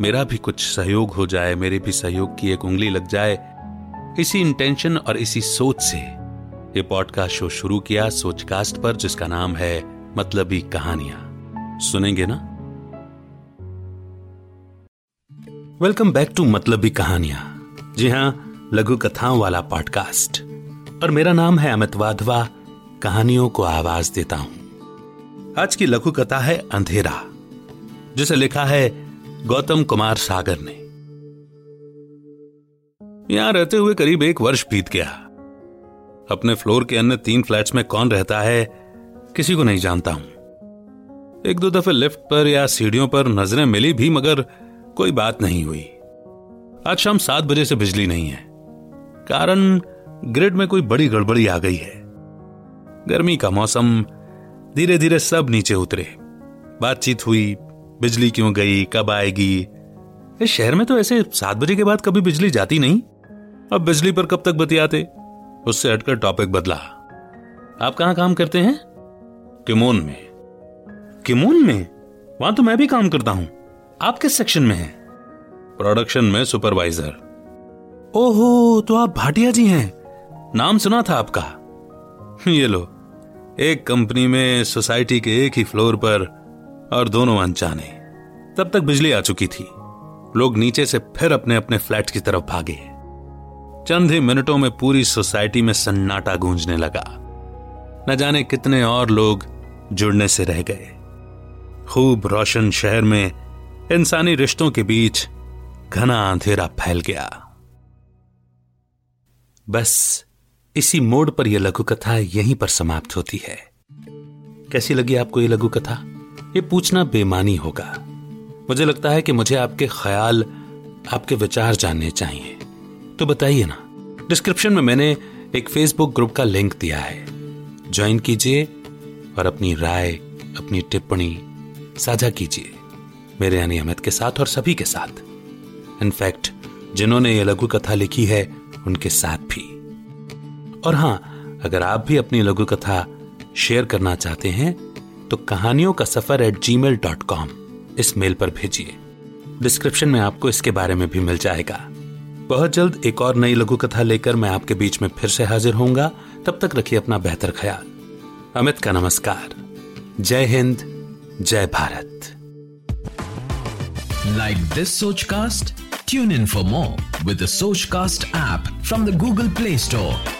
मेरा भी कुछ सहयोग हो जाए, मेरे भी सहयोग की एक उंगली लग जाए। इसी इंटेंशन और इसी सोच से ये पॉडकास्ट शो शुरू किया सोचकास्ट पर, जिसका नाम है मतलबी कहानियाँ। सुनेंगे ना? वेलकम बैक टू मतलबी कहानियाँ। जी हाँ, लघु कथाओं वाला पॉडकास्ट और मेरा नाम है अमित वाधवा, कहानियों को आवाज़ देता हूँ। आज की लघु कथा है अंधेरा, जिसे लिखा है गौतम कुमार सागर ने। यहाँ रहते हुए करीब एक वर्ष बीत गया। अपने फ्लोर के अन्य तीन फ्लैट्स में कौन रहता है, किसी को नहीं जानता हूँ। एक दो दफे लिफ्ट पर या सीढ़ियों पर नज़रें मिली भी, मगर कोई बात नहीं हुई। आज शाम सात बजे से बिजली नहीं है। कारण ग्रिड में कोई बड़ी गड़बड़ी आ गई है। गर्मी का मौसम धीरे धीरे सब नीचे उतरे। बातचीत हुई बिजली क्यों गई, कब आएगी? इस शहर में तो ऐसे सात बजे के बाद कभी बिजली जाती नहीं। अब बिजली पर कब तक बतियाते? उससे हटकर टॉपिक बदला। आप कहाँ काम करते हैं? किमोन में। किमोन में? वहाँ तो मैं भी काम करता हूँ। आप किस सेक्शन में हैं? प्रोडक्शन में सुपरवाइजर ओहो तो आप भाटिया जी हैं। नाम सुना था आपका। ये लो, एक कंपनी में सोसाइटी के एक ही फ्लोर पर और दोनों अनजाने। तब तक बिजली आ चुकी थी। लोग नीचे से फिर अपने अपने फ्लैट की तरफ़ भागे। चंद ही मिनटों में पूरी सोसाइटी में सन्नाटा गूंजने लगा। न जाने कितने और लोग जुड़ने से रह गए। खूब रोशन शहर में इंसानी रिश्तों के बीच घना अंधेरा फैल गया। बस इसी मोड़ पर यह लघु कथा यहीं पर समाप्त होती है। कैसी लगी आपको यह लघु कथा ये पूछना बेमानी होगा। मुझे लगता है कि मुझे आपके ख्याल, आपके विचार जानने चाहिए। तो बताइए ना, डिस्क्रिप्शन में मैंने एक फेसबुक ग्रुप का लिंक दिया है। ज्वाइन कीजिए और अपनी राय, अपनी टिप्पणी साझा कीजिए, मेरे यानी अमित के साथ और सभी के साथ। इनफैक्ट, जिन्होंने ये लघु कथा लिखी है, उनके साथ भी। और हाँ, अगर आप भी अपनी लघु कथा शेयर करना चाहते हैं तो कहानियों का सफ़र at Gmail dot com इस मेल पर भेजिए। डिस्क्रिप्शन में आपको इसके बारे में भी मिल जाएगा। बहुत जल्द एक और नई लघु कथा लेकर मैं आपके बीच में फिर से हाजिर होऊँगा। तब तक रखिए अपना बेहतर ख्याल। अमित का नमस्कार। जय हिंद, जय Bharat. Like this Sochcast? Tune in for more with the Sochcast app from the Google Play Store.